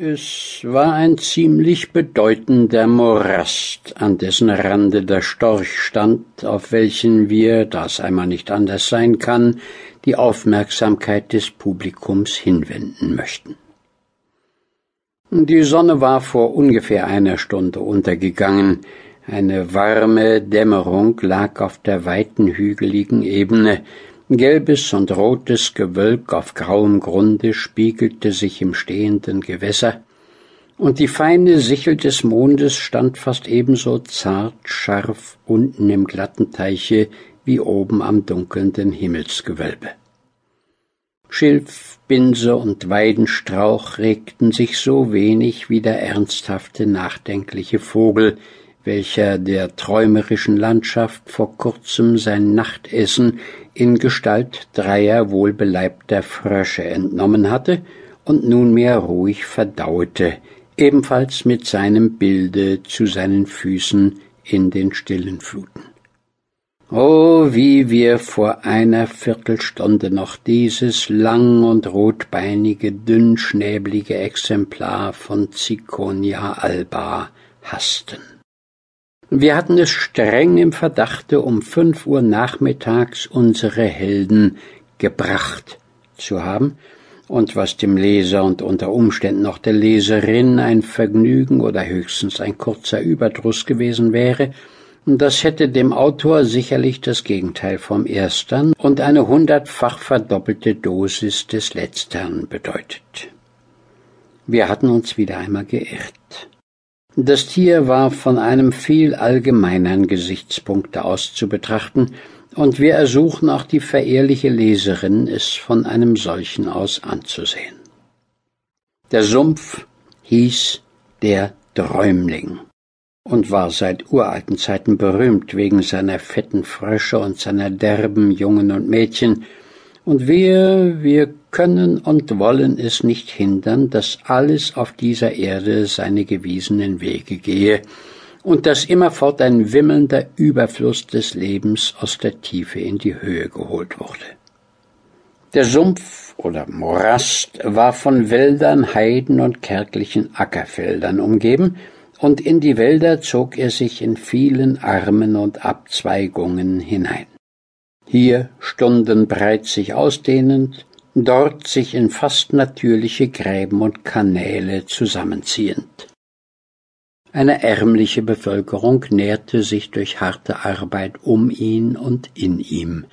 Es war ein ziemlich bedeutender Morast, an dessen Rande der Storch stand, auf welchen wir, da es einmal nicht anders sein kann, die Aufmerksamkeit des Publikums hinwenden möchten. Die Sonne war vor ungefähr einer Stunde untergegangen, eine warme Dämmerung lag auf der weiten hügeligen Ebene, Gelbes und rotes Gewölk auf grauem Grunde spiegelte sich im stehenden Gewässer, und die feine Sichel des Mondes stand fast ebenso zart scharf unten im glatten Teiche wie oben am dunkelnden Himmelsgewölbe. Schilf, Binse und Weidenstrauch regten sich so wenig wie der ernsthafte, nachdenkliche Vogel, welcher der träumerischen Landschaft vor kurzem sein Nachtessen in Gestalt dreier wohlbeleibter Frösche entnommen hatte und nunmehr ruhig verdauete, ebenfalls mit seinem Bilde zu seinen Füßen in den stillen Fluten. Oh, wie wir vor einer Viertelstunde noch dieses lang und rotbeinige, dünnschnäbelige Exemplar von Ziconia alba hassten. Wir hatten es streng im Verdachte, um fünf Uhr nachmittags unsere Helden gebracht zu haben, und was dem Leser und unter Umständen auch der Leserin ein Vergnügen oder höchstens ein kurzer Überdruss gewesen wäre, das hätte dem Autor sicherlich das Gegenteil vom Erstern und eine hundertfach verdoppelte Dosis des Letztern bedeutet. Wir hatten uns wieder einmal geirrt. Das Tier war von einem viel allgemeineren Gesichtspunkte aus zu betrachten, und wir ersuchen auch die verehrliche Leserin, es von einem solchen aus anzusehen. Der Sumpf hieß der Träumling und war seit uralten Zeiten berühmt wegen seiner fetten Frösche und seiner derben Jungen und Mädchen, und wir, wir können und wollen es nicht hindern, dass alles auf dieser Erde seine gewiesenen Wege gehe und dass immerfort ein wimmelnder Überfluss des Lebens aus der Tiefe in die Höhe geholt wurde. Der Sumpf oder Morast war von Wäldern, Heiden und kärglichen Ackerfeldern umgeben, und in die Wälder zog er sich in vielen Armen und Abzweigungen hinein hier stundenbreit sich ausdehnend, dort sich in fast natürliche Gräben und Kanäle zusammenziehend. Eine ärmliche Bevölkerung nährte sich durch harte Arbeit um ihn und in ihm.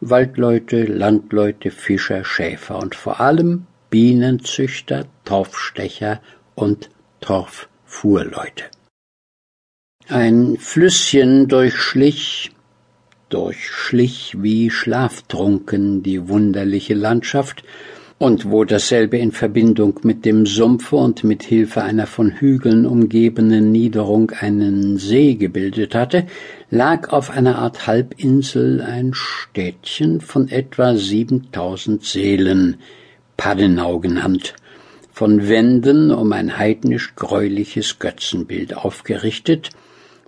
Waldleute, Landleute, Fischer, Schäfer und vor allem Bienenzüchter, Torfstecher und Torffuhrleute. Ein Flüsschen durchschlich, durchschlich wie schlaftrunken die wunderliche Landschaft, und wo dasselbe in Verbindung mit dem Sumpfe und mit Hilfe einer von Hügeln umgebenen Niederung einen See gebildet hatte, lag auf einer Art Halbinsel ein Städtchen von etwa siebentausend Seelen, Padenau genannt, von Wänden um ein heidnisch greuliches Götzenbild aufgerichtet,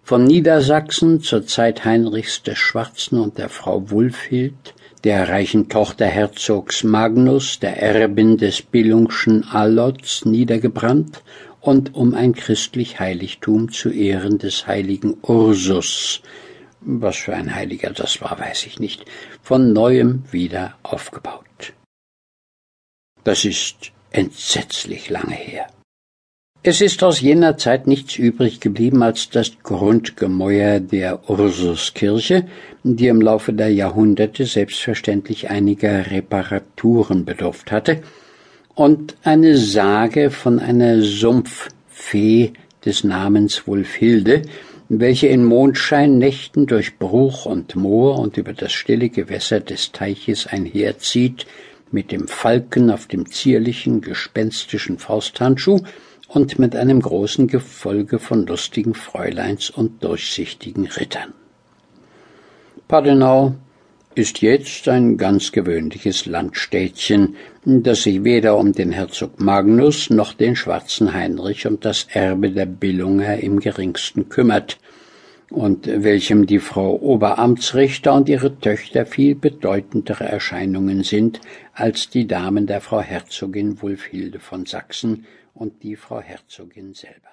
von Niedersachsen zur Zeit Heinrichs des Schwarzen und der Frau Wulfhild, der reichen Tochter Herzogs Magnus, der Erbin des Billungschen Allots, niedergebrannt und um ein christlich Heiligtum zu Ehren des heiligen Ursus, was für ein Heiliger das war, weiß ich nicht, von neuem wieder aufgebaut. Das ist entsetzlich lange her. Es ist aus jener Zeit nichts übrig geblieben als das Grundgemäuer der Ursuskirche, die im Laufe der Jahrhunderte selbstverständlich einiger Reparaturen bedurft hatte, und eine Sage von einer Sumpffee des Namens Wulfhilde, welche in Mondscheinnächten durch Bruch und Moor und über das stille Gewässer des Teiches einherzieht, mit dem Falken auf dem zierlichen, gespenstischen Fausthandschuh und mit einem großen Gefolge von lustigen Fräuleins und durchsichtigen Rittern. Padenau ist jetzt ein ganz gewöhnliches Landstädtchen, das sich weder um den Herzog Magnus noch den schwarzen Heinrich und das Erbe der Billunger im geringsten kümmert und welchem die Frau Oberamtsrichter und ihre Töchter viel bedeutendere Erscheinungen sind als die Damen der Frau Herzogin Wulfhilde von Sachsen und die Frau Herzogin selber.